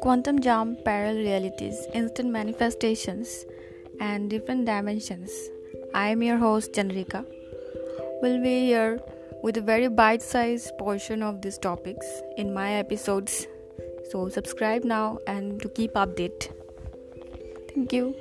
quantum jump, parallel realities, instant manifestations, and different dimensions. I am your host, Janrika. We'll be here with a very bite sized portion of these topics in my episodes. So, subscribe now and to keep update. Thank you.